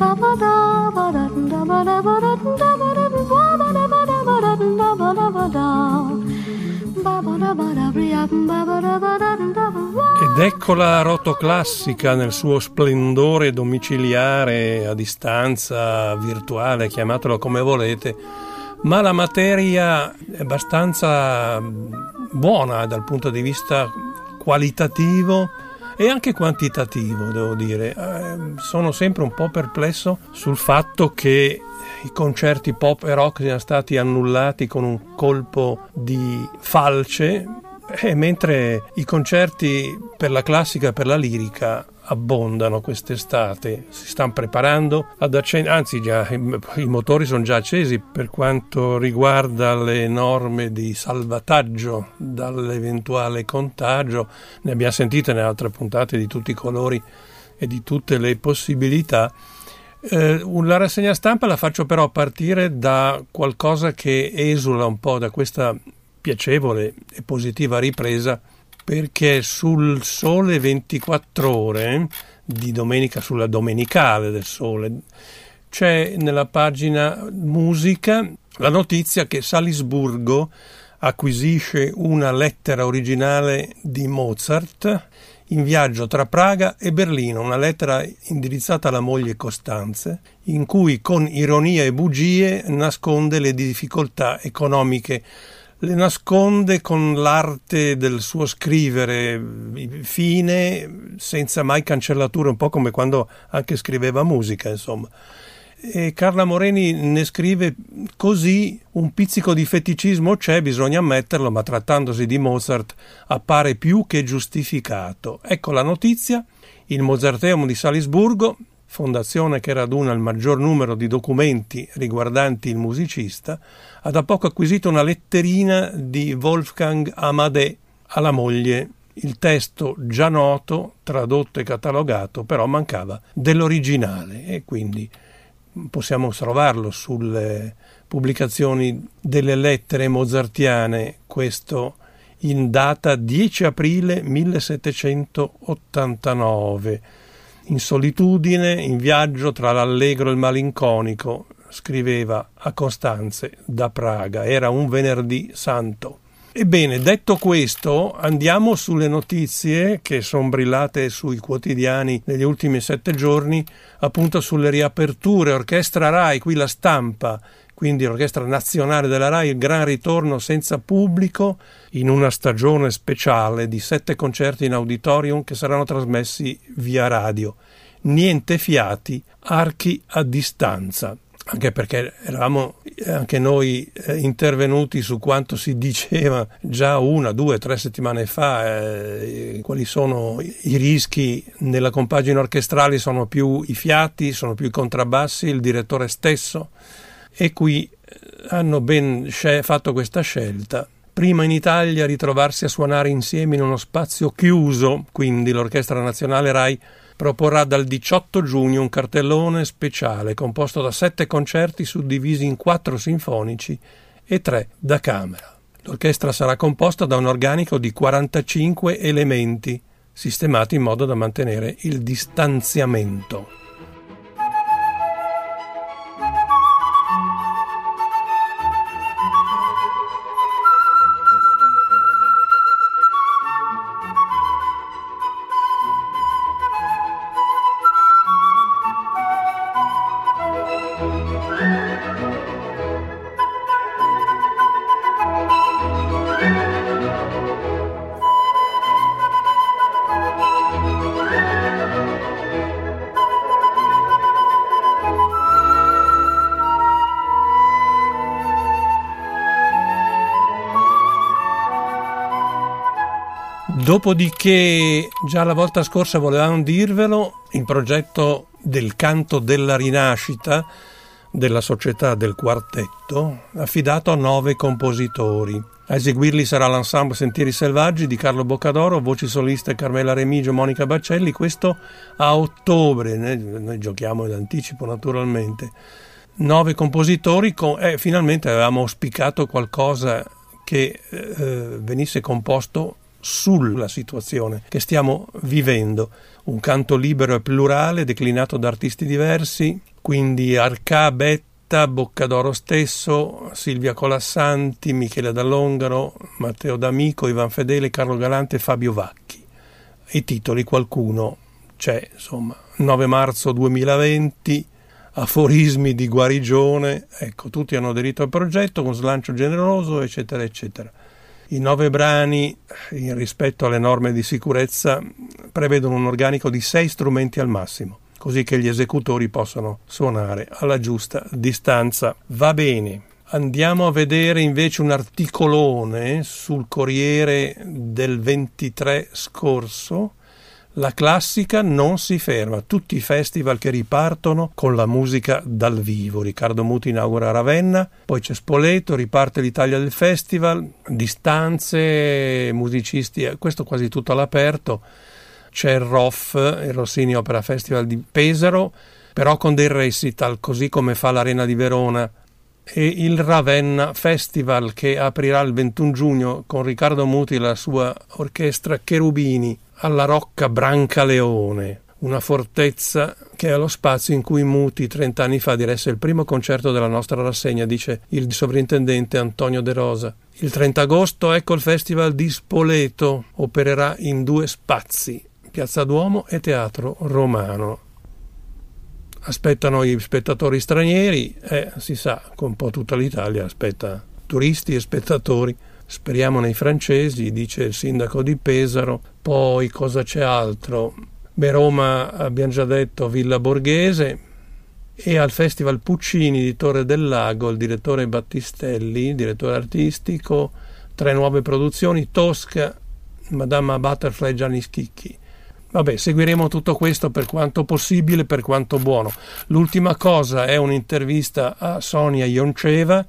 da ba da ba da da ba da ba da da ba da ba Ed eccola rotoclassica nel suo splendore domiciliare, a distanza, virtuale, chiamatelo come volete, ma la materia è abbastanza buona dal punto di vista qualitativo e anche quantitativo, devo dire. Eh, sono sempre un po' perplesso sul fatto che i concerti pop e rock siano stati annullati con un colpo di falce, e mentre i concerti per la classica e per la lirica abbondano quest'estate, si stanno preparando ad accendere, anzi già i, i, motori sono già accesi per quanto riguarda le norme di salvataggio dall'eventuale contagio, ne abbiamo sentite nelle altre puntate di tutti i colori e di tutte le possibilità. Eh, la rassegna stampa la faccio però partire da qualcosa che esula un po' da questa piacevole e positiva ripresa perché sul Sole 24 ore di domenica, sulla domenicale del Sole, c'è nella pagina musica la notizia che Salisburgo acquisisce una lettera originale di Mozart in viaggio tra Praga e Berlino, una lettera indirizzata alla moglie Costanze, in cui con ironia e bugie nasconde le difficoltà economiche le nasconde con l'arte del suo scrivere fine, senza mai cancellature, un po' come quando anche scriveva musica, insomma. E Carla Moreni ne scrive così un pizzico di feticismo c'è, bisogna ammetterlo, ma trattandosi di Mozart appare più che giustificato. Ecco la notizia, il Mozarteum di Salisburgo fondazione che raduna il maggior numero di documenti riguardanti il musicista, ha da poco acquisito una letterina di Wolfgang Amadé alla moglie. Il testo già noto, tradotto e catalogato, però mancava dell'originale e quindi possiamo trovarlo sulle pubblicazioni delle lettere mozartiane, questo in data 10 aprile 1789 in solitudine, in viaggio tra l'allegro e il malinconico, scriveva a Costanze da Praga. Era un venerdì santo. Ebbene, detto questo, andiamo sulle notizie che sono brillate sui quotidiani negli ultimi sette giorni, appunto sulle riaperture. Orchestra Rai, qui la stampa, quindi l'Orchestra Nazionale della Rai, il gran ritorno senza pubblico in una stagione speciale di sette concerti in auditorium che saranno trasmessi via radio. Niente fiati, archi a distanza anche perché eravamo anche noi eh, intervenuti su quanto si diceva già una, due, tre settimane fa, eh, quali sono i rischi nella compagine orchestrale, sono più i fiati, sono più i contrabbassi, il direttore stesso e qui eh, hanno ben fatto questa scelta prima in Italia ritrovarsi a suonare insieme in uno spazio chiuso, quindi l'Orchestra Nazionale RAI proporrà dal 18 giugno un cartellone speciale composto da sette concerti suddivisi in quattro sinfonici e tre da camera. L'orchestra sarà composta da un organico di 45 elementi, sistemati in modo da mantenere il distanziamento. Dopodiché, già la volta scorsa volevamo dirvelo, il progetto del canto della rinascita della società del quartetto, affidato a nove compositori. A eseguirli sarà l'ensemble Sentieri Selvaggi di Carlo Boccadoro, voci soliste Carmela Remigio, Monica Baccelli, questo a ottobre, noi, giochiamo in anticipo naturalmente. Nove compositori, con, eh, finalmente avevamo auspicato qualcosa che eh, venisse composto sulla situazione che stiamo vivendo. Un canto libero e plurale declinato da artisti diversi, quindi Arcà, Betta, Boccadoro stesso, Silvia Colassanti, Michele Dall'Ongaro, Matteo D'Amico, Ivan Fedele, Carlo Galante e Fabio Vacchi. I titoli qualcuno c'è, insomma, 9 marzo 2020, aforismi di guarigione, ecco, tutti hanno aderito al progetto con slancio generoso, eccetera, eccetera. I nove brani, in rispetto alle norme di sicurezza, prevedono un organico di sei strumenti al massimo, così che gli esecutori possano suonare alla giusta distanza. Va bene. Andiamo a vedere invece un articolone sul Corriere del 23 scorso la classica non si ferma, tutti i festival che ripartono con la musica dal vivo. Riccardo Muti inaugura Ravenna, poi c'è Spoleto, riparte l'Italia del festival, distanze, musicisti, eh, questo quasi tutto all'aperto. C'è il ROF, il Rossini Opera Festival di Pesaro, però con dei recital, così come fa l'Arena di Verona e il Ravenna Festival che aprirà il 21 giugno con Riccardo Muti e la sua orchestra Cherubini alla Rocca Brancaleone, una fortezza che è lo spazio in cui Muti 30 anni fa diresse il primo concerto della nostra rassegna, dice il sovrintendente Antonio De Rosa. Il 30 agosto ecco il Festival di Spoleto, opererà in due spazi, Piazza Duomo e Teatro Romano. Aspettano gli spettatori stranieri, eh, si sa, con un po' tutta l'Italia aspetta turisti e spettatori speriamo nei francesi, dice il sindaco di Pesaro. Poi cosa c'è altro? Beh, Roma abbiamo già detto Villa Borghese e al Festival Puccini di Torre del Lago il direttore Battistelli, direttore artistico, tre nuove produzioni, Tosca, Madama Butterfly Gianni Schicchi. Vabbè, seguiremo tutto questo per quanto possibile, per quanto buono. L'ultima cosa è un'intervista a Sonia Ionceva,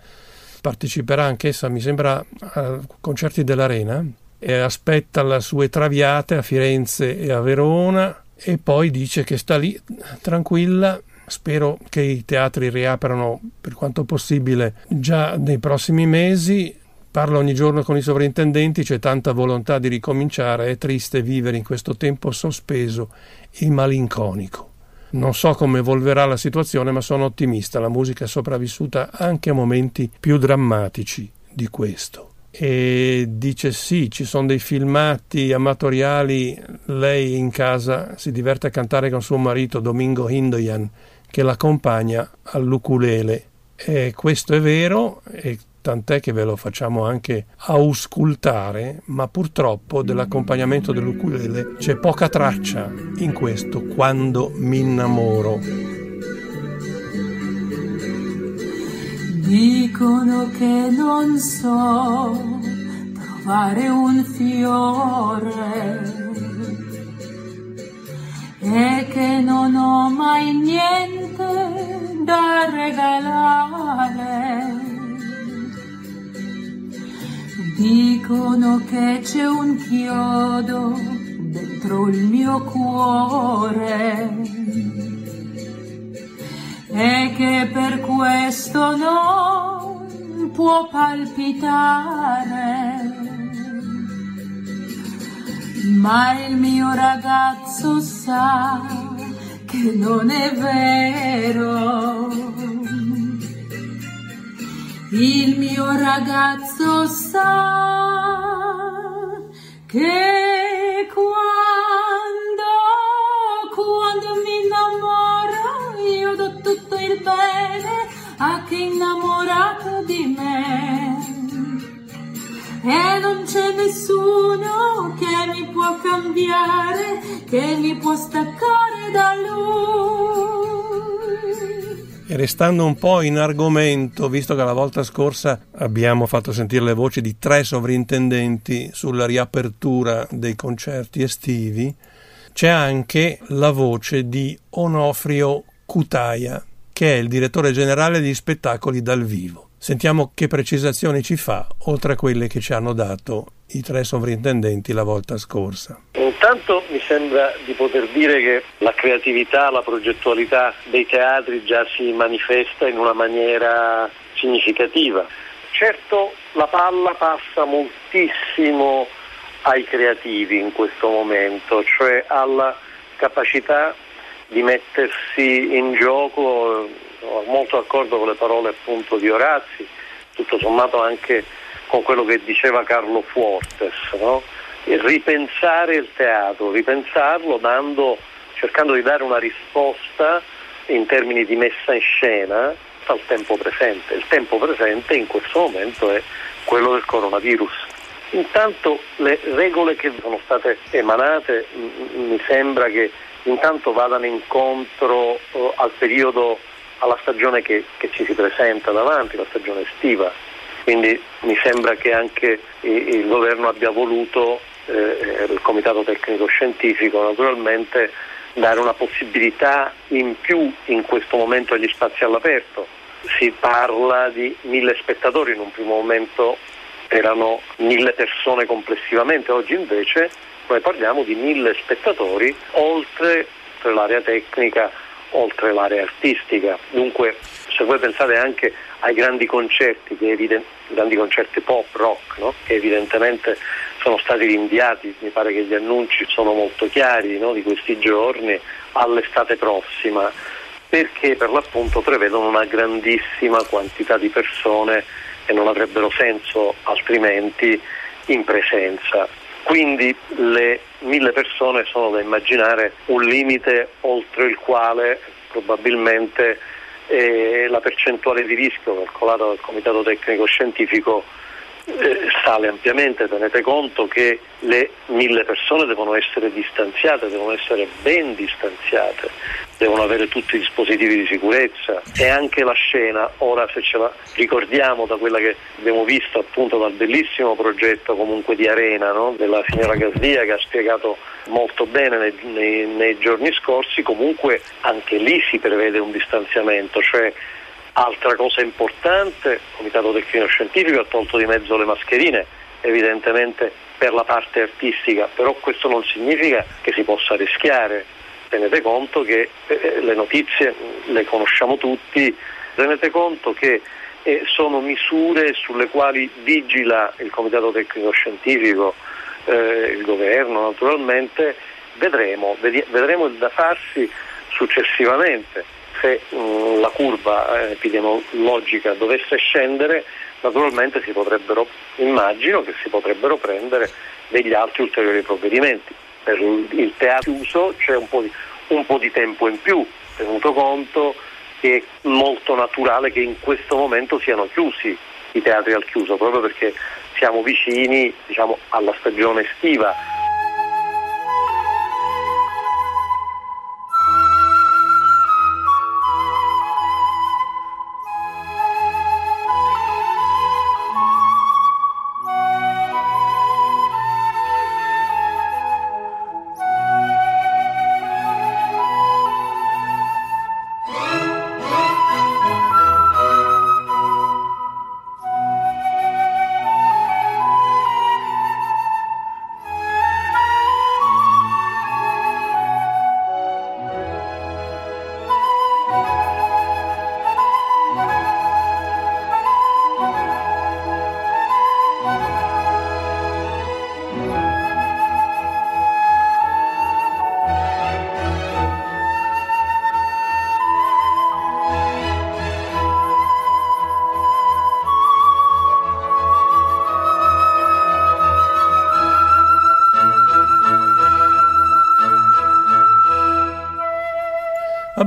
parteciperà anch'essa, mi sembra, a concerti dell'Arena e aspetta le sue traviate a Firenze e a Verona e poi dice che sta lì tranquilla. Spero che i teatri riaprano per quanto possibile già nei prossimi mesi. Parlo ogni giorno con i sovrintendenti, c'è tanta volontà di ricominciare, è triste vivere in questo tempo sospeso e malinconico. Non so come evolverà la situazione, ma sono ottimista. La musica è sopravvissuta anche a momenti più drammatici di questo. E dice sì, ci sono dei filmati amatoriali, lei in casa si diverte a cantare con suo marito Domingo Hindoyan che l'accompagna all'ukulele. E questo è vero e tant'è che ve lo facciamo anche auscultare, ma purtroppo dell'accompagnamento dell'ukulele c'è poca traccia in questo quando mi innamoro. Dicono che non so trovare un fiore e che non ho mai niente da regalare Dicono che c'è un chiodo dentro il mio cuore e che per questo non può palpitare. Ma il mio ragazzo sa che non è vero il mio ragazzo sa che quando, quando mi innamoro io do tutto il bene a chi è innamorato di me. E non c'è nessuno che mi può cambiare, che mi può staccare da lui. Restando un po' in argomento, visto che la volta scorsa abbiamo fatto sentire le voci di tre sovrintendenti sulla riapertura dei concerti estivi, c'è anche la voce di Onofrio Cutaia, che è il direttore generale di spettacoli dal vivo. Sentiamo che precisazioni ci fa, oltre a quelle che ci hanno dato i tre sovrintendenti la volta scorsa. Intanto mi sembra di poter dire che la creatività, la progettualità dei teatri già si manifesta in una maniera significativa. Certo la palla passa moltissimo ai creativi in questo momento, cioè alla capacità di mettersi in gioco, molto d'accordo con le parole appunto di Orazzi, tutto sommato anche con quello che diceva Carlo Fuortes, no? ripensare il teatro, ripensarlo dando, cercando di dare una risposta in termini di messa in scena al tempo presente. Il tempo presente in questo momento è quello del coronavirus. Intanto le regole che sono state emanate mi sembra che intanto vadano incontro uh, al periodo, alla stagione che, che, ci si presenta davanti, la stagione estiva. Quindi mi sembra che anche il governo abbia voluto, eh, il Comitato Tecnico Scientifico naturalmente, dare una possibilità in più in questo momento agli spazi all'aperto. Si parla di mille spettatori, in un primo momento erano mille persone complessivamente, oggi invece noi parliamo di mille spettatori oltre l'area tecnica, oltre l'area artistica. Dunque se voi pensate anche ai grandi concerti, evident- grandi concerti pop, rock, no? che evidentemente sono stati rinviati, mi pare che gli annunci sono molto chiari no? di questi giorni, all'estate prossima, perché per l'appunto prevedono una grandissima quantità di persone e non avrebbero senso altrimenti in presenza. Quindi le mille persone sono da immaginare un limite oltre il quale probabilmente eh, la percentuale di rischio calcolata dal Comitato Tecnico Scientifico eh, sale ampiamente, tenete conto che le mille persone devono essere distanziate, devono essere ben distanziate, devono avere tutti i dispositivi di sicurezza e anche la scena, ora se ce la ricordiamo da quella che abbiamo visto appunto dal bellissimo progetto comunque di Arena no? della signora Gasdia che ha spiegato molto bene nei, nei, nei giorni scorsi, comunque anche lì si prevede un distanziamento, cioè Altra cosa importante, il Comitato Tecnico Scientifico ha tolto di mezzo le mascherine, evidentemente per la parte artistica, però questo non significa che si possa rischiare. Tenete conto che eh, le notizie le conosciamo tutti, tenete conto che eh, sono misure sulle quali vigila il Comitato Tecnico Scientifico, eh, il governo naturalmente, vedremo, vedremo il da farsi successivamente se mh, mm, la curva eh, epidemiologica dovesse scendere, naturalmente si potrebbero, immagino che si potrebbero prendere degli altri ulteriori provvedimenti. Per il teatro chiuso c'è un po, di, un po' di tempo in più, tenuto conto che è molto naturale che in questo momento siano chiusi i teatri al chiuso, proprio perché siamo vicini diciamo, alla stagione estiva.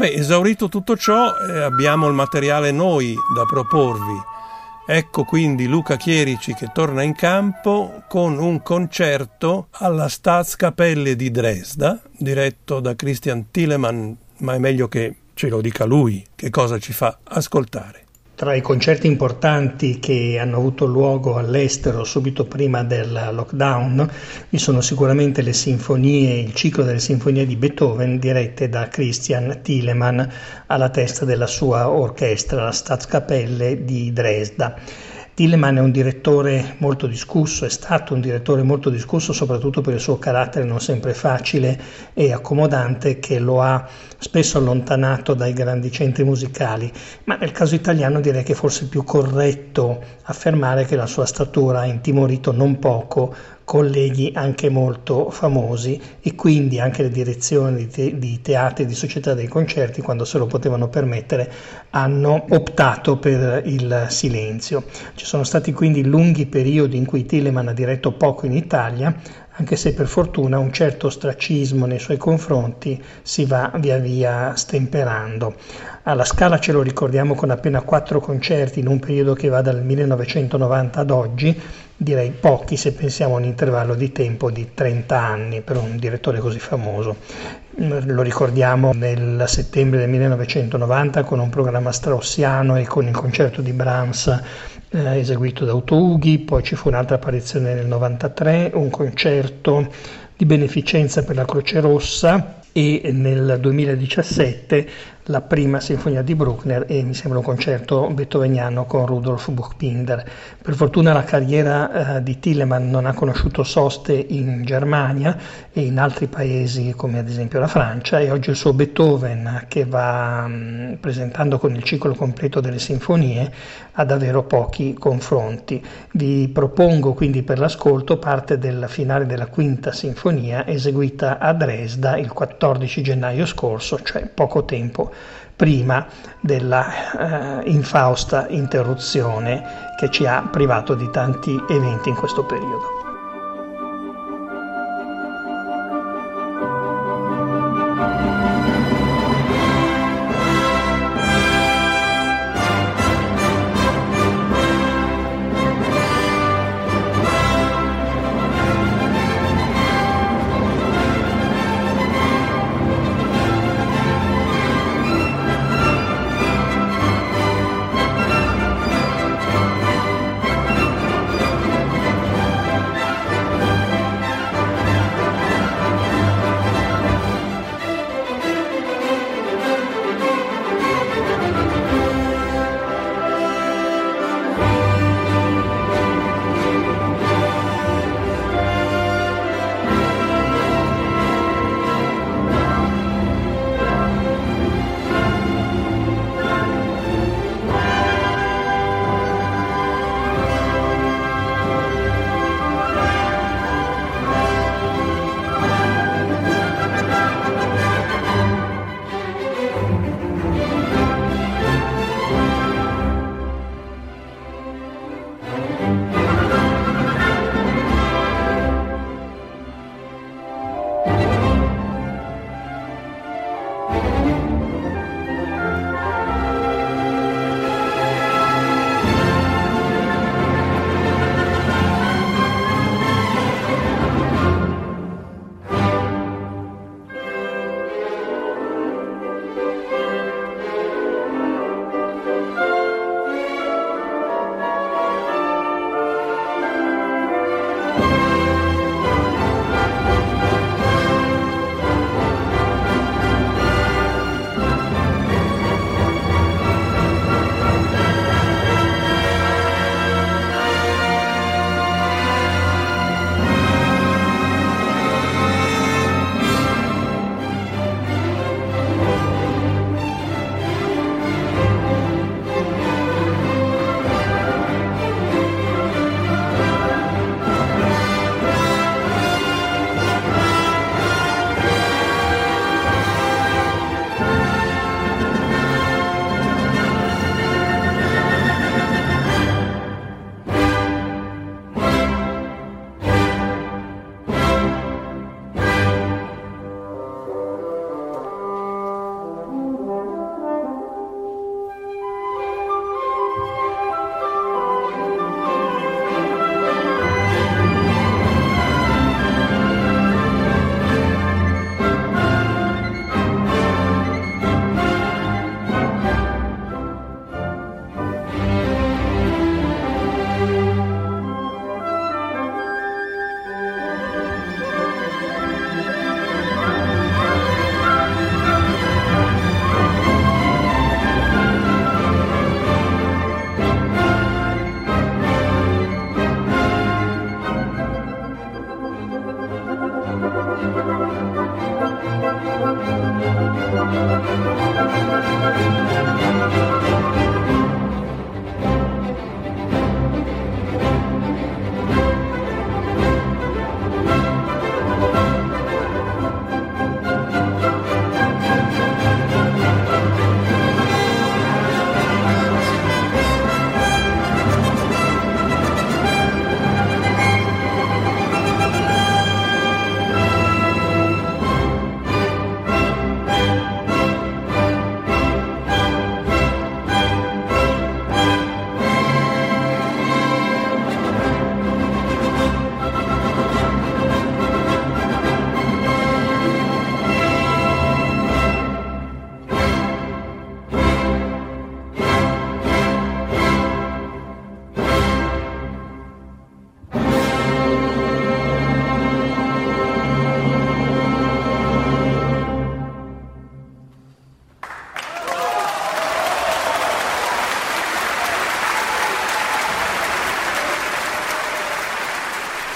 Vabbè, esaurito tutto ciò, eh, abbiamo il materiale noi da proporvi. Ecco quindi Luca Chierici che torna in campo con un concerto alla Staatskapelle di Dresda, diretto da Christian Tillemann, ma è meglio che ce lo dica lui che cosa ci fa ascoltare. Tra i concerti importanti che hanno avuto luogo all'estero subito prima del lockdown vi sono sicuramente le sinfonie, il ciclo delle sinfonie di Beethoven dirette da Christian Thielemann alla testa della sua orchestra, la Staatskapelle di Dresda. Tilleman è un direttore molto discusso, è stato un direttore molto discusso soprattutto per il suo carattere non sempre facile e accomodante che lo ha spesso allontanato dai grandi centri musicali, ma nel caso italiano direi che forse è più corretto affermare che la sua statura ha intimorito non poco colleghi anche molto famosi e quindi anche le direzioni di, di teatri, di società dei concerti, quando se lo potevano permettere, hanno optato per il silenzio. Ci sono stati quindi lunghi periodi in cui Telemann ha diretto poco in Italia, anche se per fortuna un certo ostracismo nei suoi confronti si va via via stemperando. Alla Scala ce lo ricordiamo con appena quattro concerti in un periodo che va dal 1990 ad oggi, direi pochi se pensiamo a un intervallo di tempo di 30 anni per un direttore così famoso. Lo ricordiamo nel settembre del 1990 con un programma straussiano e con il concerto di Brahms eh, eseguito da Otto Ughi, poi ci fu un'altra apparizione nel 93, un concerto di beneficenza per la Croce Rossa e nel 2017 la prima sinfonia di Bruckner e mi sembra un concerto beethoveniano con Rudolf Buchbinder. Per fortuna la carriera eh, di Tillemann non ha conosciuto soste in Germania e in altri paesi come ad esempio la Francia e oggi il suo Beethoven che va mh, mm, presentando con il ciclo completo delle sinfonie ha davvero pochi confronti. Vi propongo quindi per l'ascolto parte del finale della quinta sinfonia eseguita a Dresda il 14 gennaio scorso, cioè poco tempo prima della eh, infausta interruzione che ci ha privato di tanti eventi in questo periodo.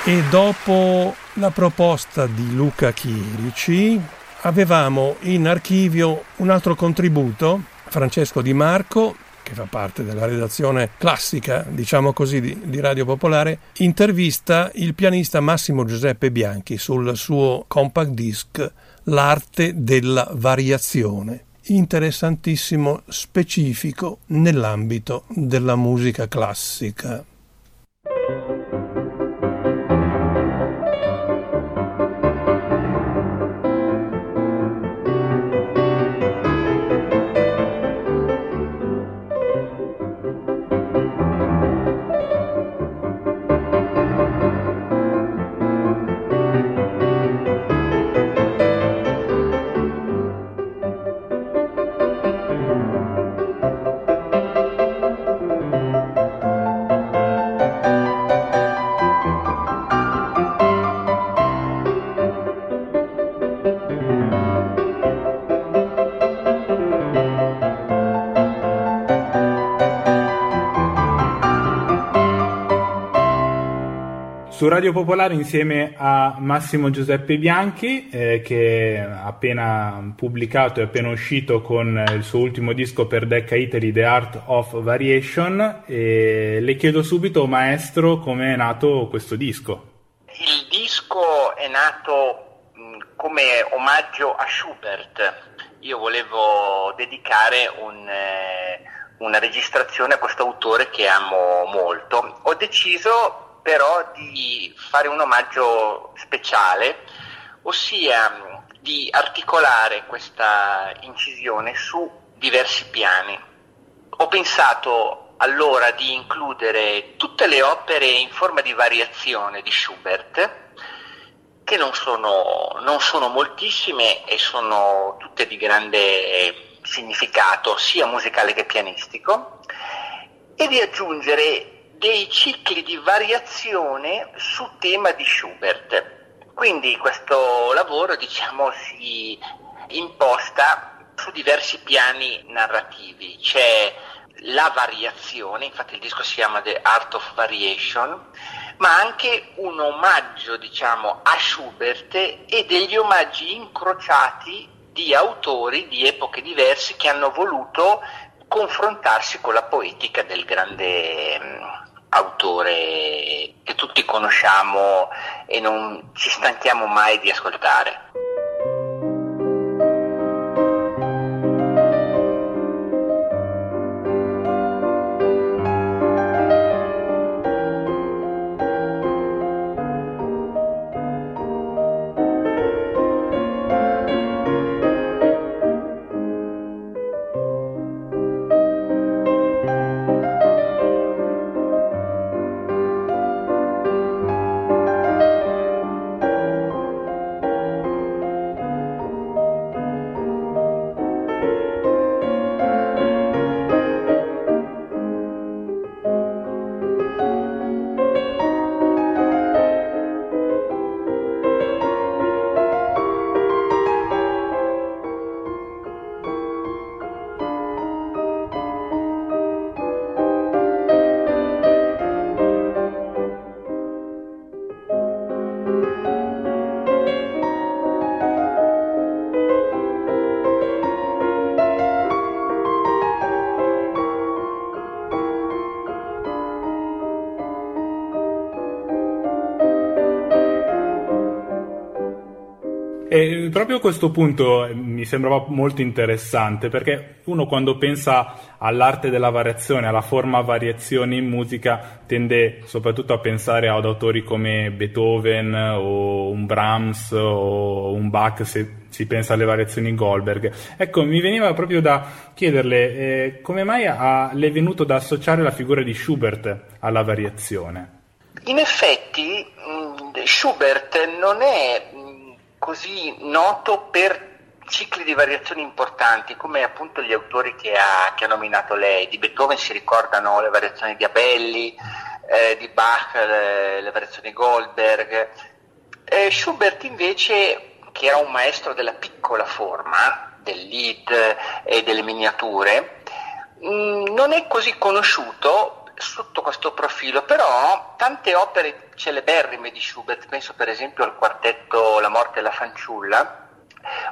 E dopo la proposta di Luca Chirici avevamo in archivio un altro contributo, Francesco Di Marco, che fa parte della redazione classica, diciamo così, di, di, Radio Popolare, intervista il pianista Massimo Giuseppe Bianchi sul suo compact disc L'arte della variazione. Interessantissimo, specifico nell'ambito della musica classica. Radio Popolare insieme a Massimo Giuseppe Bianchi eh, che ha appena pubblicato e appena uscito con il suo ultimo disco per Decca Italy The Art of Variation e le chiedo subito maestro come è nato questo disco. Il disco è nato come omaggio a Schubert. Io volevo dedicare un, eh, una registrazione a questo autore che amo molto. Ho deciso però di fare un omaggio speciale, ossia di articolare questa incisione su diversi piani. Ho pensato allora di includere tutte le opere in forma di variazione di Schubert, che non sono, non sono moltissime e sono tutte di grande significato, sia musicale che pianistico, e di aggiungere dei cicli di variazione su tema di Schubert. Quindi questo lavoro diciamo, si imposta su diversi piani narrativi. C'è la variazione, infatti il disco si chiama The Art of Variation, ma anche un omaggio diciamo, a Schubert e degli omaggi incrociati di autori di epoche diverse che hanno voluto confrontarsi con la poetica del grande autore che tutti conosciamo e non ci stanchiamo mai di ascoltare. Proprio questo punto eh, mi sembrava molto interessante perché uno quando pensa all'arte della variazione, alla forma variazione in musica, tende soprattutto a pensare ad autori come Beethoven o un Brahms o un Bach se si pensa alle variazioni Goldberg. Ecco, mi veniva proprio da chiederle eh, come mai a, le è venuto da associare la figura di Schubert alla variazione. In effetti mm, Schubert non è così noto per cicli di variazioni importanti, come appunto gli autori che ha, che ha nominato lei. Di Beethoven si ricordano le variazioni di Abelli, eh, di Bach le, le variazioni Goldberg. Eh, Schubert invece, che era un maestro della piccola forma, del lead e delle miniature, mm, non è così conosciuto sotto questo profilo, però tante opere celeberrime di Schubert, penso per esempio al quartetto La morte e la fanciulla,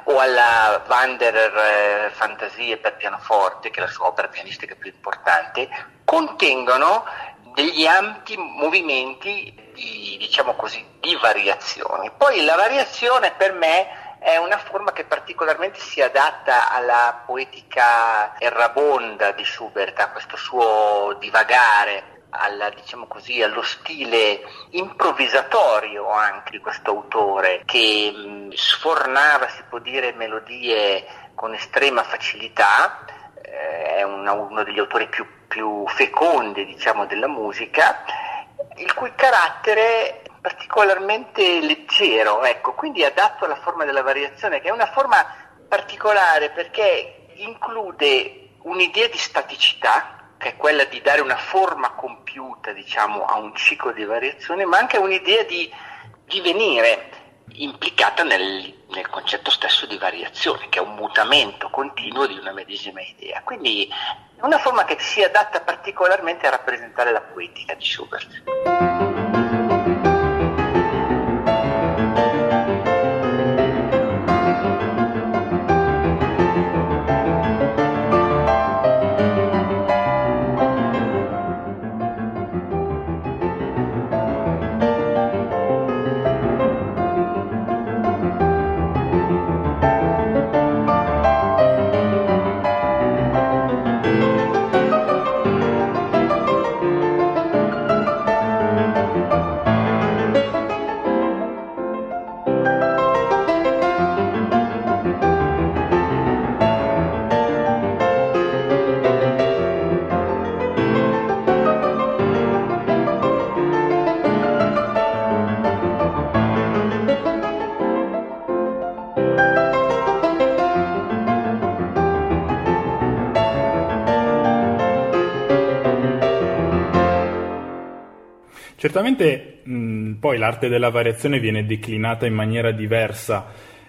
o alla Wanderer eh, Fantasie per pianoforte, che è la sua opera pianistica più importante, contengono degli ampi movimenti di, diciamo così, di variazioni. Poi la variazione per me è una forma che particolarmente si adatta alla poetica errabonda di Schubert, a questo suo divagare, alla, diciamo così, allo stile improvvisatorio anche di questo autore che mh, sfornava, si può dire, melodie con estrema facilità, eh, è una, uno degli autori più, più fecondi diciamo, della musica, il cui carattere particolarmente leggero, ecco, quindi adatto alla forma della variazione, che è una forma particolare perché include un'idea di staticità, che è quella di dare una forma compiuta, diciamo, a un ciclo di variazione, ma anche un'idea di divenire implicata nel, nel, concetto stesso di variazione, che è un mutamento continuo di una medesima idea. Quindi è una forma che si adatta particolarmente a rappresentare la poetica di Schubert. Certamente mh, poi l'arte della variazione viene declinata in maniera diversa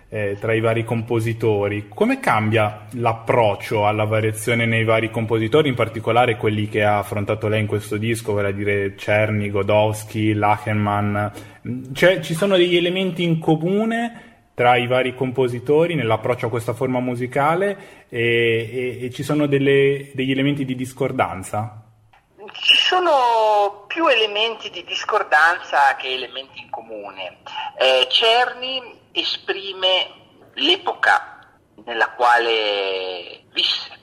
eh, tra i vari compositori. Come cambia l'approccio alla variazione nei vari compositori, in particolare quelli che ha affrontato lei in questo disco, vale a dire Czerny, Godowski, Lachenmann? Cioè, ci sono degli elementi in comune tra i vari compositori nell'approccio a questa forma musicale e, e, e ci sono delle, degli elementi di discordanza? Ci sono più elementi di discordanza che elementi in comune. Eh, Cerny esprime l'epoca nella quale visse,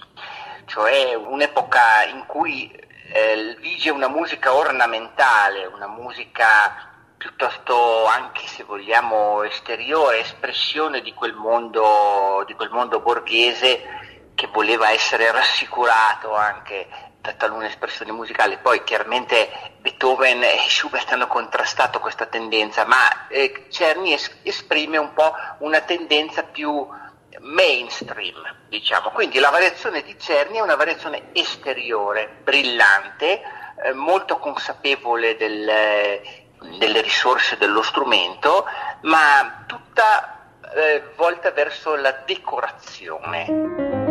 cioè un'epoca in cui eh, vige una musica ornamentale, una musica piuttosto anche se vogliamo esteriore, espressione di quel mondo, di quel mondo borghese che voleva essere rassicurato anche talune espressioni musicali. Poi chiaramente Beethoven e Schubert hanno contrastato questa tendenza, ma eh, Czerny es- esprime un po' una tendenza più mainstream, diciamo. Quindi la variazione di Czerny è una variazione esteriore, brillante, eh, molto consapevole del, delle risorse dello strumento, ma tutta eh, volta verso la decorazione.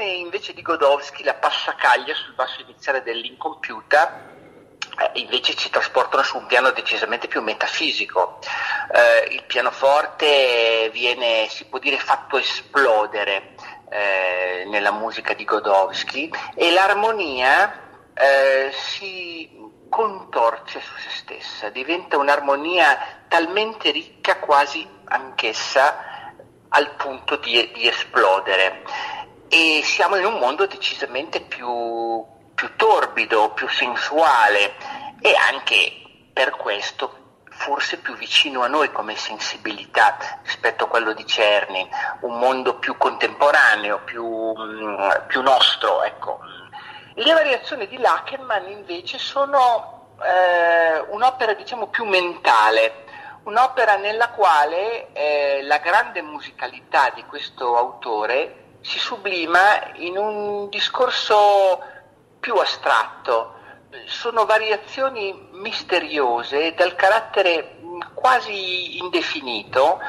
Variazioni invece di Godowski, la passacaglia sul basso iniziale dell'incompiuta, eh, invece ci trasportano su un piano decisamente più metafisico. Eh, il pianoforte viene, si può dire, fatto esplodere eh, nella musica di Godowski e l'armonia eh, si contorce su se stessa, diventa un'armonia talmente ricca quasi anch'essa al punto di, di esplodere. E siamo in un mondo decisamente più, più torbido, più sensuale e anche per questo forse più vicino a noi come sensibilità rispetto a quello di Cerny, un mondo più contemporaneo, più, mm, più nostro. Ecco. Le variazioni di Lackerman invece sono eh, un'opera diciamo più mentale, un'opera nella quale eh, la grande musicalità di questo autore si sublima in un discorso più astratto. Sono variazioni misteriose dal carattere quasi indefinito,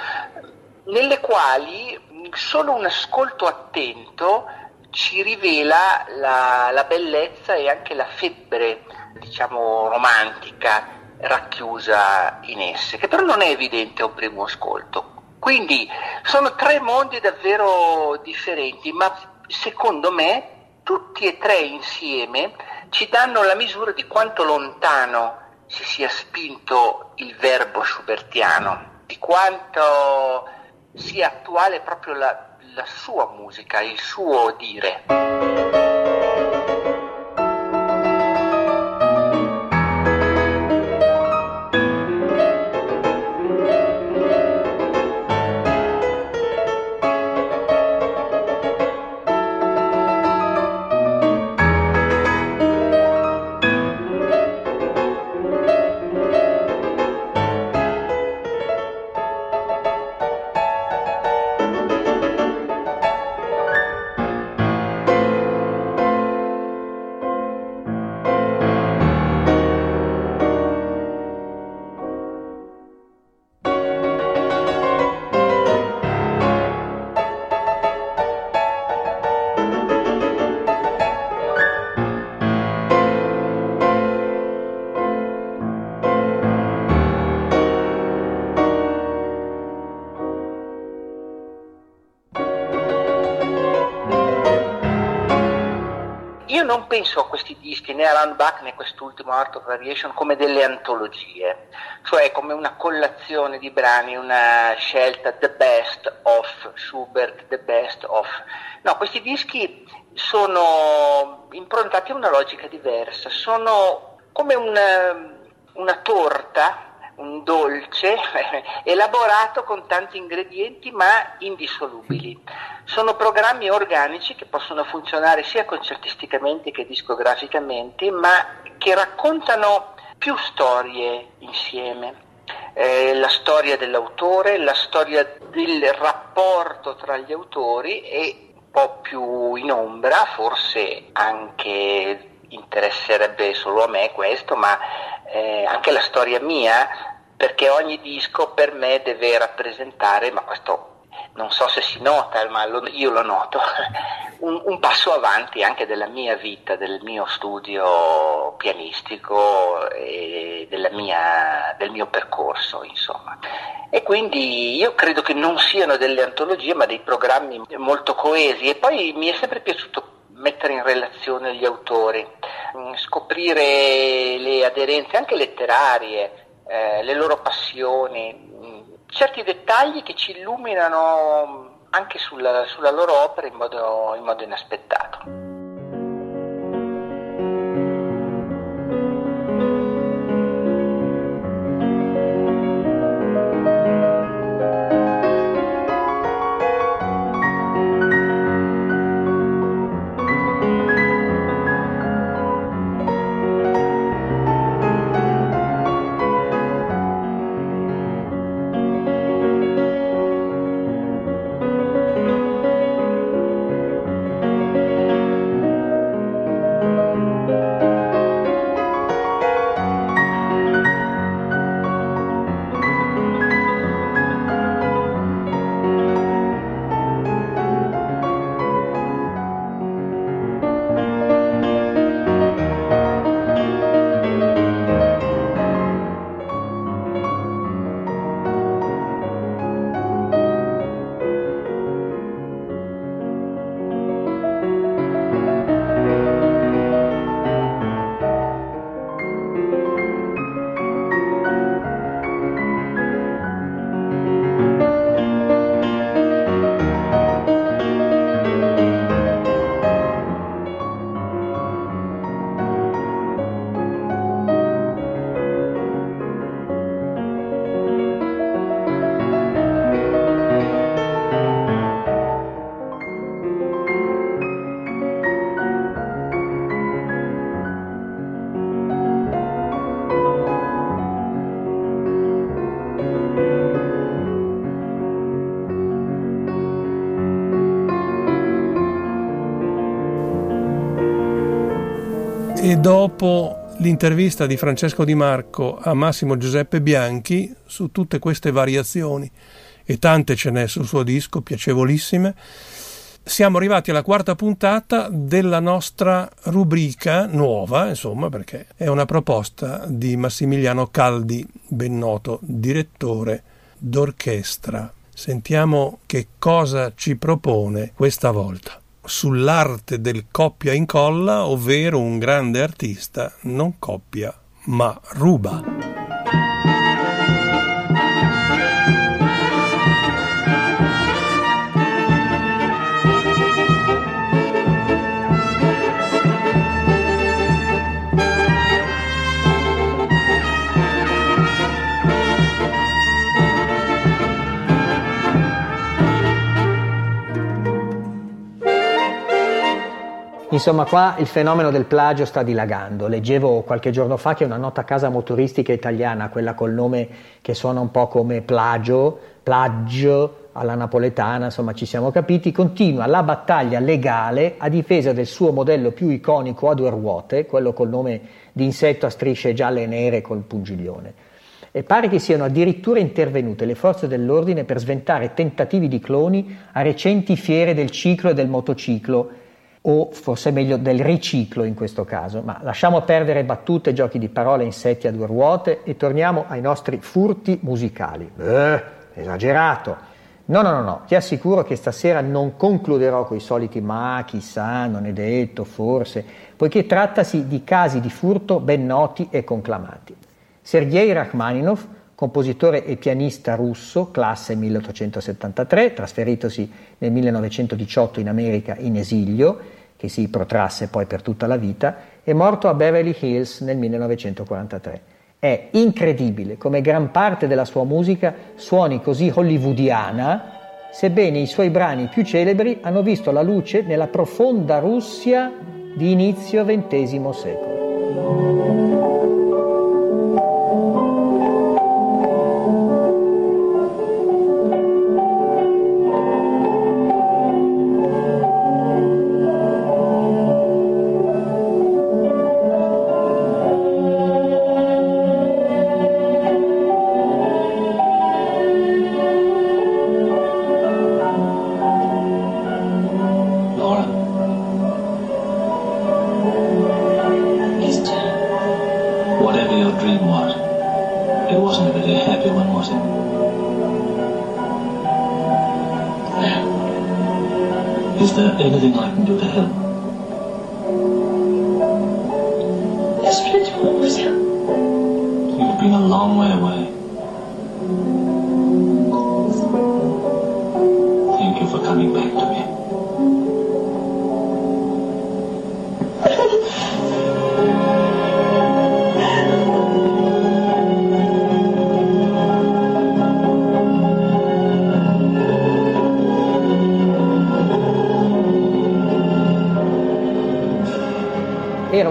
nelle quali solo un ascolto attento ci rivela la, la bellezza e anche la febbre, diciamo, romantica racchiusa in esse, che però non è evidente a un primo ascolto. Quindi sono tre mondi davvero differenti, ma secondo me tutti e tre insieme ci danno la misura di quanto lontano si sia spinto il verbo schubertiano, di quanto sia attuale proprio la, la sua musica, il suo dire. Quest'ultimo Art of Variation, come delle antologie, cioè come una collazione di brani, una scelta the best of Schubert, the best of... No, questi dischi sono improntati a una logica diversa, sono come una, una torta un dolce elaborato con tanti ingredienti ma indissolubili. Sono programmi organici che possono funzionare sia concertisticamente che discograficamente, ma che raccontano più storie insieme. Eh, la storia dell'autore, la storia del rapporto tra gli autori e un po' più in ombra, forse anche interesserebbe solo a me questo, ma eh, anche la storia mia, perché ogni disco per me deve rappresentare, ma questo non so se si nota, ma lo, io lo noto, un, un, passo avanti anche della mia vita, del mio studio pianistico e mia, del mio percorso, insomma. E quindi io credo che non siano delle antologie, ma dei programmi molto coesi. E poi mi è sempre piaciuto mettere in relazione gli autori, mm, scoprire le aderenze anche letterarie, eh, le loro passioni, mm, certi dettagli che ci illuminano anche sulla, sulla loro opera in modo, in modo inaspettato. Dopo l'intervista di Francesco Di Marco a Massimo Giuseppe Bianchi su tutte queste variazioni e tante ce n'è sul suo disco, piacevolissime, siamo arrivati alla quarta puntata della nostra rubrica nuova, insomma, perché è una proposta di Massimiliano Caldi, ben noto direttore d'orchestra. Sentiamo che cosa ci propone questa volta sull'arte del coppia incolla, ovvero un grande artista non coppia ma ruba. Insomma, qua il fenomeno del plagio sta dilagando. Leggevo qualche giorno fa che una nota casa motoristica italiana, quella col nome che suona un po' come plagio, plagio alla napoletana, insomma ci siamo capiti, continua la battaglia legale a difesa del suo modello più iconico a due ruote, quello col nome di insetto a strisce gialle e nere col pungiglione. E pare che siano addirittura intervenute le forze dell'ordine per sventare tentativi di cloni a recenti fiere del ciclo e del motociclo o forse meglio del riciclo in questo caso, ma lasciamo perdere battute, giochi di parole, insetti a due ruote e torniamo ai nostri furti musicali. Eh, esagerato. No, no, no, no, ti assicuro che stasera non concluderò con i soliti ma, chissà, non è detto, forse, poiché trattasi di casi di furto ben noti e conclamati. Sergei Rachmaninov, compositore e pianista russo, classe 1873, trasferitosi nel 1918 in America in esilio, che si protrasse poi per tutta la vita, è morto a Beverly Hills nel 1943. È incredibile come gran parte della sua musica suoni così hollywoodiana, sebbene i suoi brani più celebri hanno visto la luce nella profonda Russia di inizio XX secolo. your dream was. It wasn't a very happy one, was it? Is there anything I can do to help? There's was more, You've been a long way away.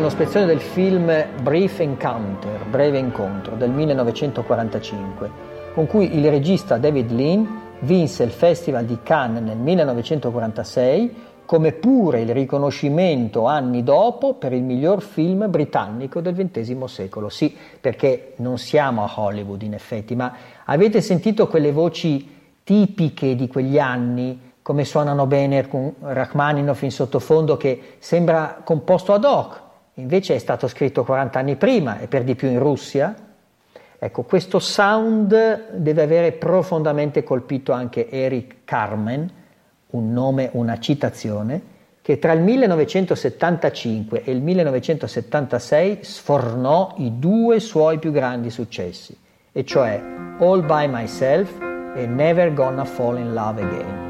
Selezione del film Brief Encounter, Breve Incontro, del 1945, con cui il regista David Lean vinse il Festival di Cannes nel 1946 come pure il riconoscimento anni dopo per il miglior film britannico del XX secolo. Sì, perché non siamo a Hollywood in effetti, ma avete sentito quelle voci tipiche di quegli anni, come suonano bene con Rachmaninoff in sottofondo che sembra composto ad hoc, invece è stato scritto 40 anni prima e per di più in Russia. Ecco, questo sound deve avere profondamente colpito anche Eric Carmen, un nome, una citazione, che tra il 1975 e il 1976 sfornò i due suoi più grandi successi, e cioè All by Myself e Never Gonna Fall in Love Again.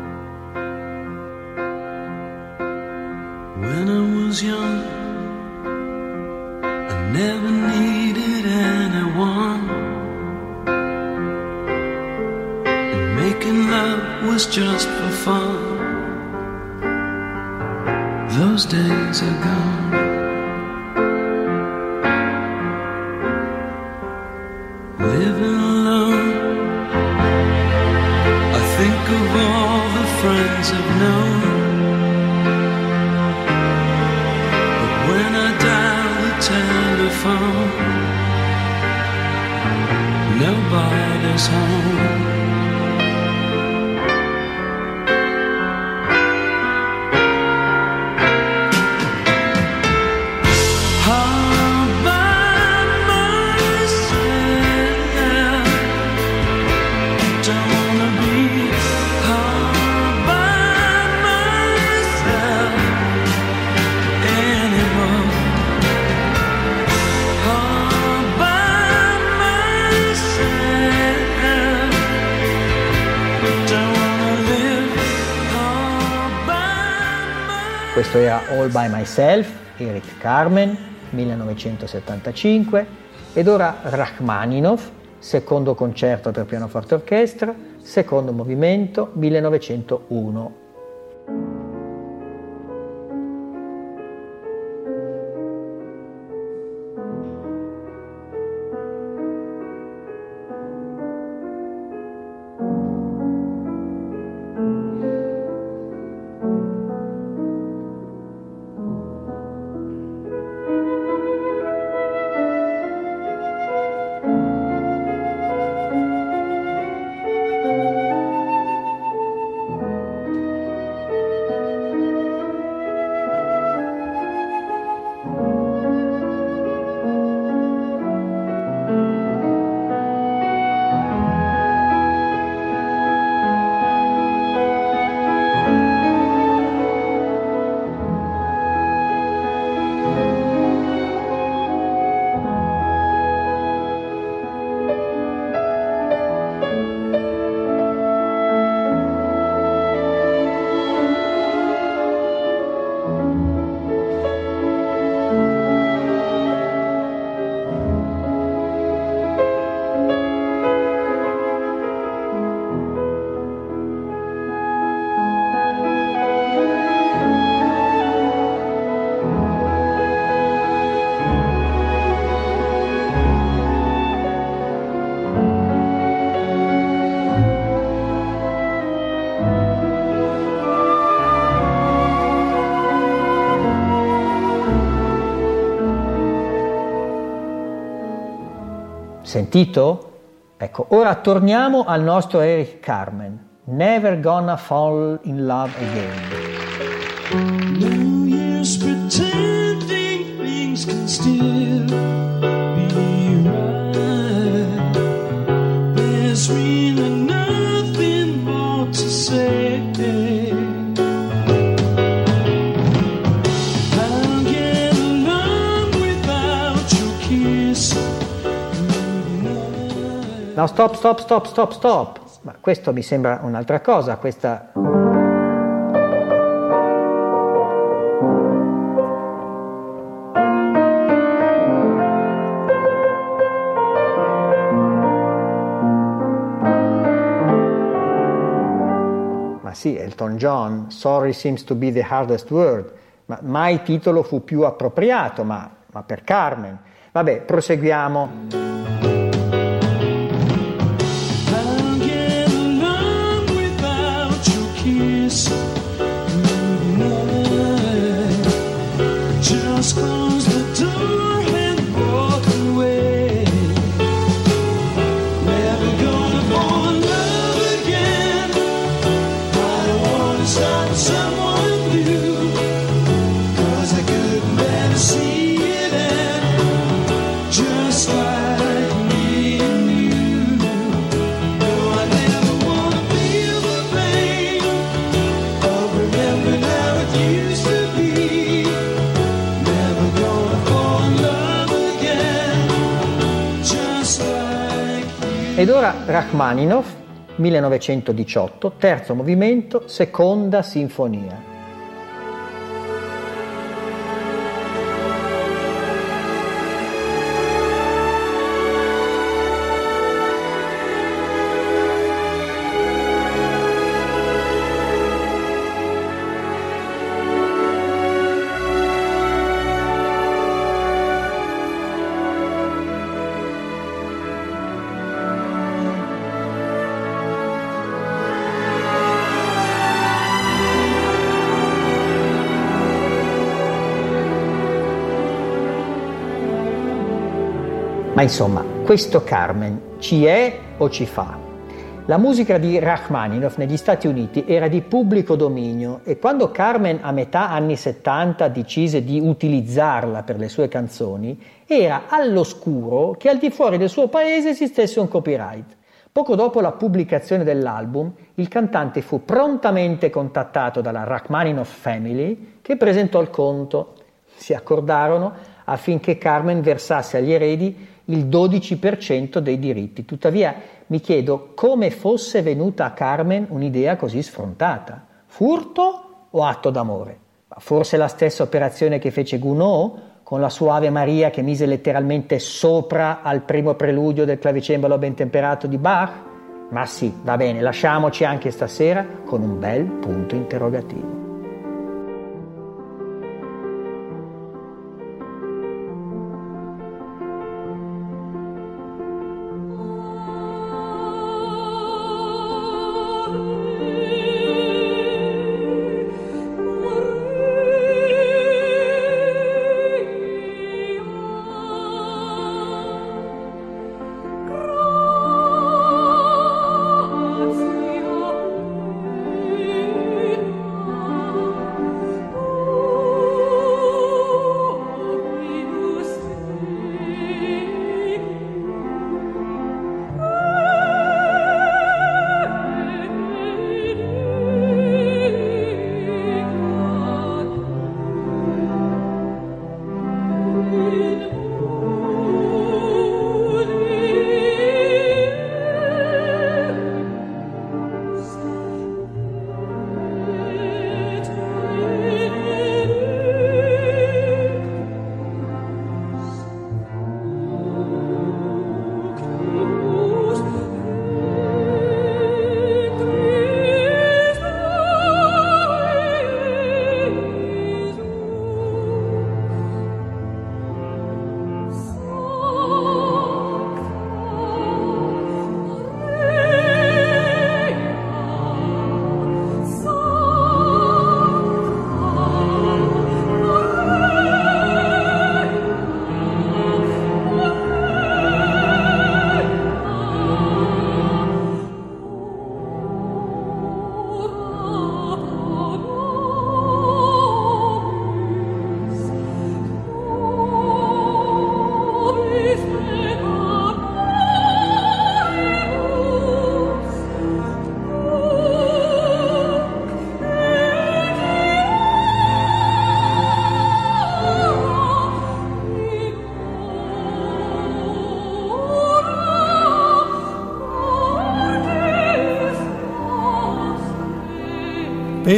When I was young never needed anyone. And making love was just for fun. Those days are gone. By Myself, Eric Carmen, 1975, ed ora Rachmaninov, secondo concerto per pianoforte orchestra, secondo movimento, 1901. Sentito? Ecco, ora torniamo al nostro Eric Carmen. Never gonna fall in love again. No No, stop, stop, stop, stop, stop. Ma questo mi sembra un'altra cosa, questa... Ma sì, Elton John, Sorry seems to be the hardest word, ma mai titolo fu più appropriato, ma, ma per Carmen. Vabbè, proseguiamo. Ed ora Rachmaninov, 1918, terzo movimento, seconda sinfonia. Ma insomma, questo Carmen ci è o ci fa? La musica di Rachmaninoff negli Stati Uniti era di pubblico dominio e quando Carmen a metà anni 70 decise di utilizzarla per le sue canzoni, era all'oscuro che al di fuori del suo paese esistesse un copyright. Poco dopo la pubblicazione dell'album, il cantante fu prontamente contattato dalla Rachmaninoff Family che presentò il conto. Si accordarono affinché Carmen versasse agli eredi il 12% dei diritti. Tuttavia mi chiedo come fosse venuta a Carmen un'idea così sfrontata. Furto o atto d'amore? Forse la stessa operazione che fece Gounod con la sua Ave Maria che mise letteralmente sopra al primo preludio del clavicembalo ben temperato di Bach? Ma sì, va bene, lasciamoci anche stasera con un bel punto interrogativo.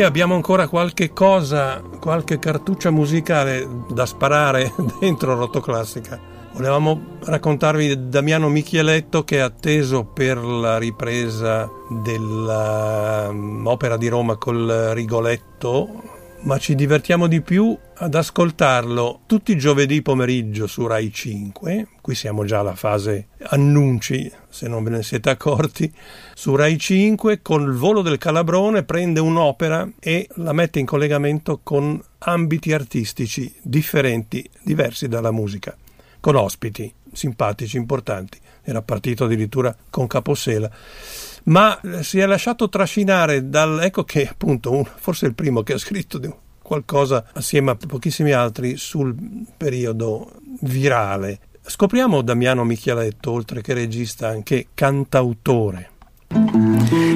Abbiamo ancora qualche cosa, qualche cartuccia musicale da sparare dentro Rotoclassica. Volevamo raccontarvi Damiano Michieletto che è atteso per la ripresa dell'opera di Roma col Rigoletto, ma ci divertiamo di più ad ascoltarlo tutti i giovedì pomeriggio su Rai 5, qui siamo già alla fase annunci, se non ve ne siete accorti, su Rai 5 col volo del Calabrone prende un'opera e la mette in collegamento con ambiti artistici differenti, diversi dalla musica, con ospiti simpatici, importanti. Era partito addirittura con Capossela ma si è lasciato trascinare dal ecco che appunto un, forse il primo che ha scritto qualcosa assieme a pochissimi altri sul periodo virale. Scopriamo Damiano Michieletto, oltre che regista, anche cantautore.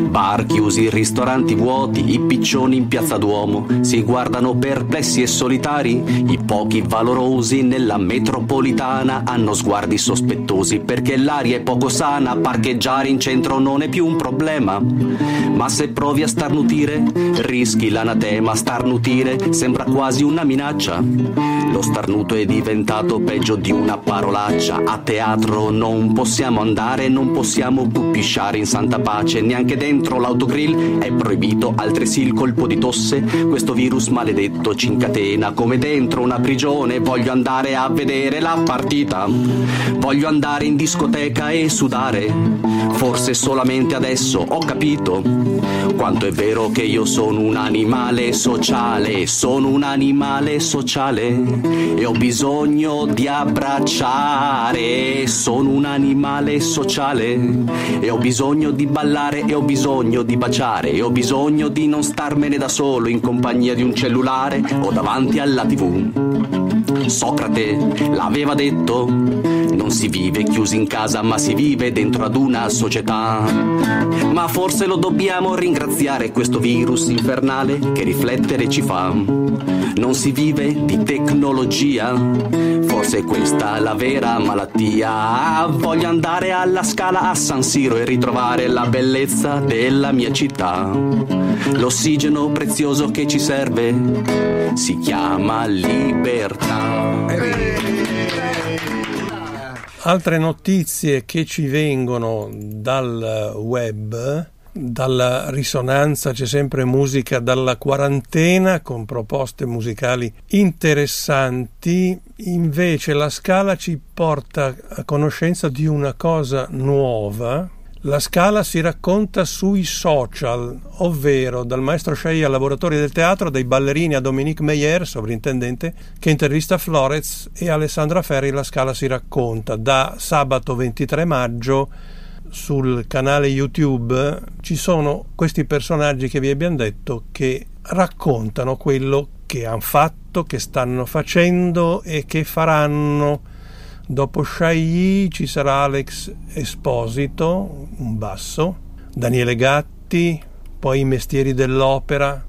Bar chiusi, ristoranti vuoti, i piccioni in piazza Duomo si guardano perplessi e solitari. I pochi valorosi nella metropolitana hanno sguardi sospettosi perché l'aria è poco sana. Parcheggiare in centro non è più un problema. Ma se provi a starnutire, rischi l'anatema. Starnutire sembra quasi una minaccia. Lo starnuto è diventato peggio di una parolaccia. A teatro non possiamo andare, non possiamo più pisciare in santa pace, neanche dentro l'autogrill è proibito altresì il colpo di tosse. Questo virus maledetto ci incatena come dentro una prigione. Voglio andare a vedere la partita. Voglio andare in discoteca e sudare. Forse solamente adesso ho capito quanto è vero che io sono un animale sociale, sono un animale sociale e ho bisogno di abbracciare, sono un animale sociale e ho bisogno di ballare e ho bisogno di baciare e ho bisogno di non starmene da solo in compagnia di un cellulare o davanti alla tv. Socrate l'aveva detto, non si vive chiusi in casa ma si vive dentro ad una società. Ma forse lo dobbiamo ringraziare questo virus infernale che riflettere ci fa. Non si vive di tecnologia, forse è questa la vera malattia. Voglio andare alla scala a San Siro e ritrovare la bellezza della mia città. L'ossigeno prezioso che ci serve si chiama libertà. Altre notizie che ci vengono dal web, dalla risonanza c'è sempre musica dalla quarantena con proposte musicali interessanti, invece la scala ci porta a conoscenza di una cosa nuova. La scala si racconta sui social, ovvero dal maestro Shea al laboratorio del teatro, dai ballerini a Dominique Meyer, sovrintendente, che intervista Florez e Alessandra Ferri. La scala si racconta da sabato 23 maggio sul canale YouTube ci sono questi personaggi che vi abbiamo detto che raccontano quello che hanno fatto, che stanno facendo e che faranno. Dopo Sciagli ci sarà Alex Esposito, un basso, Daniele Gatti, poi i mestieri dell'opera,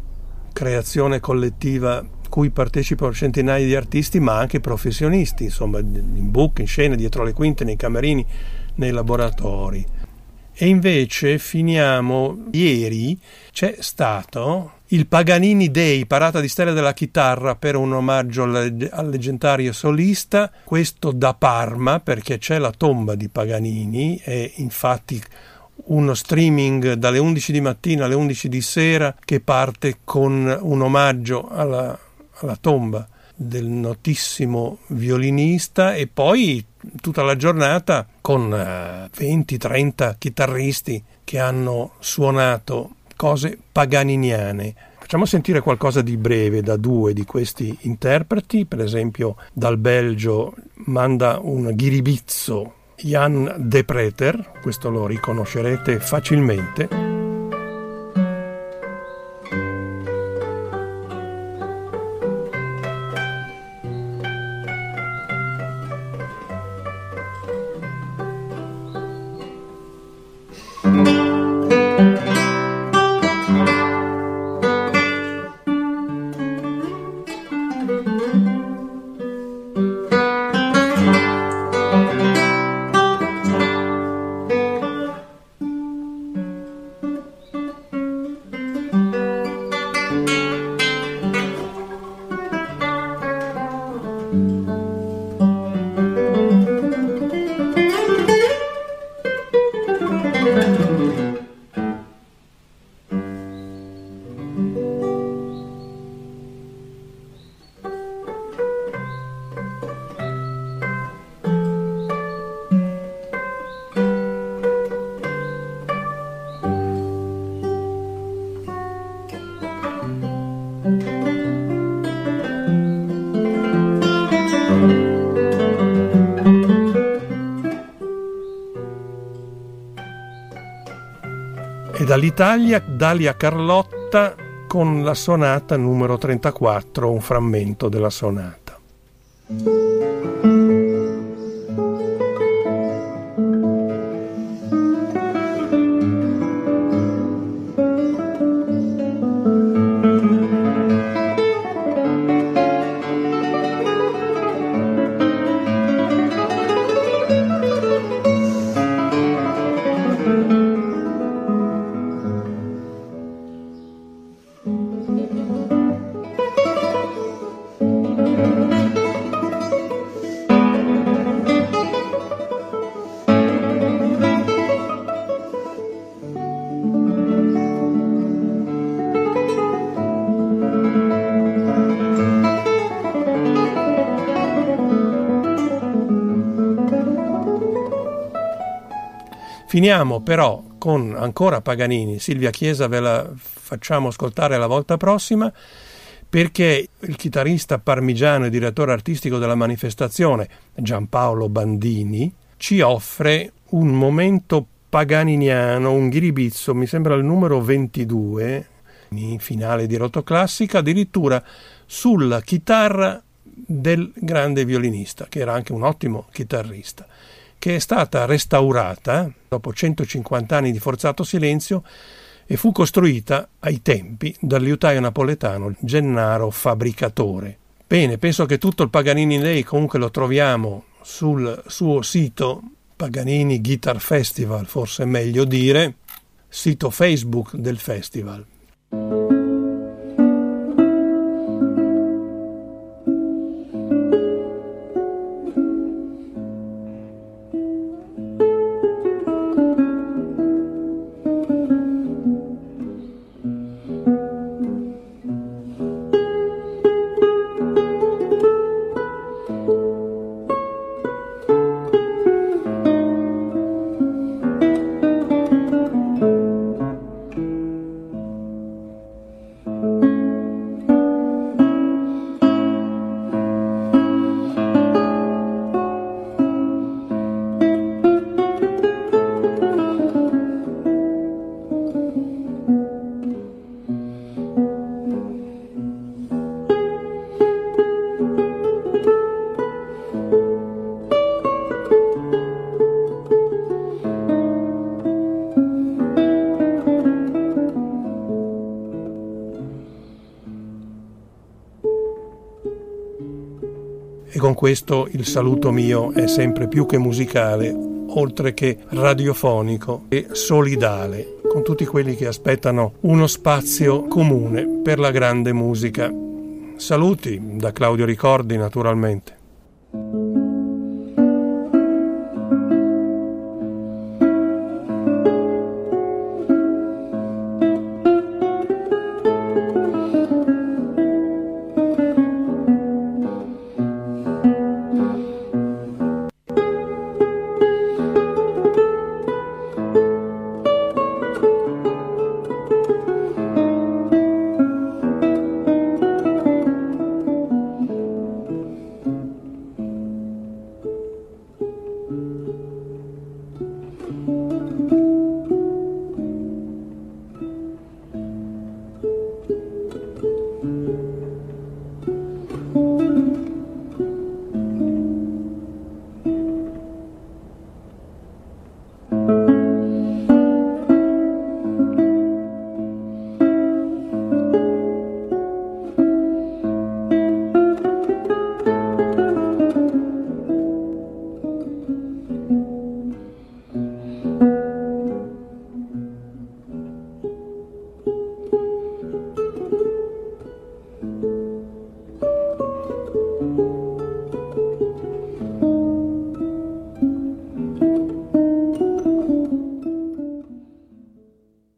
creazione collettiva cui partecipano centinaia di artisti ma anche professionisti, insomma in book, in scena, dietro le quinte, nei camerini, nei laboratori. E invece finiamo ieri c'è stato il Paganini Day, parata di stelle della chitarra per un omaggio al, leggendario solista, questo da Parma perché c'è la tomba di Paganini e infatti uno streaming dalle 11 di mattina alle 11 di sera che parte con un omaggio alla, alla tomba del notissimo violinista. E poi tutta la giornata con 20-30 chitarristi che hanno suonato cose paganiniane. Facciamo sentire qualcosa di breve da due di questi interpreti, per esempio dal Belgio manda un ghiribizzo Jan De Preter, questo lo riconoscerete facilmente. dall'Italia Dalia Carlotta con la sonata numero 34, un frammento della sonata. Finiamo però con ancora Paganini, Silvia Chiesa ve la facciamo ascoltare la volta prossima perché il chitarrista parmigiano e direttore artistico della manifestazione Giampaolo Bandini ci offre un momento paganiniano, un ghiribizzo, mi sembra il numero 22, in finale di Rotoclassica, addirittura sulla chitarra del grande violinista, che era anche un ottimo chitarrista, che è stata restaurata dopo 150 anni di forzato silenzio e fu costruita ai tempi dal liutaio napoletano Gennaro Fabbricatore. Bene, penso che tutto il Paganini Day comunque lo troviamo sul suo sito Paganini Guitar Festival, forse è meglio dire, sito Facebook del festival. Questo il saluto mio è sempre più che musicale, oltre che radiofonico e solidale, con tutti quelli che aspettano uno spazio comune per la grande musica. Saluti da Claudio Ricordi naturalmente.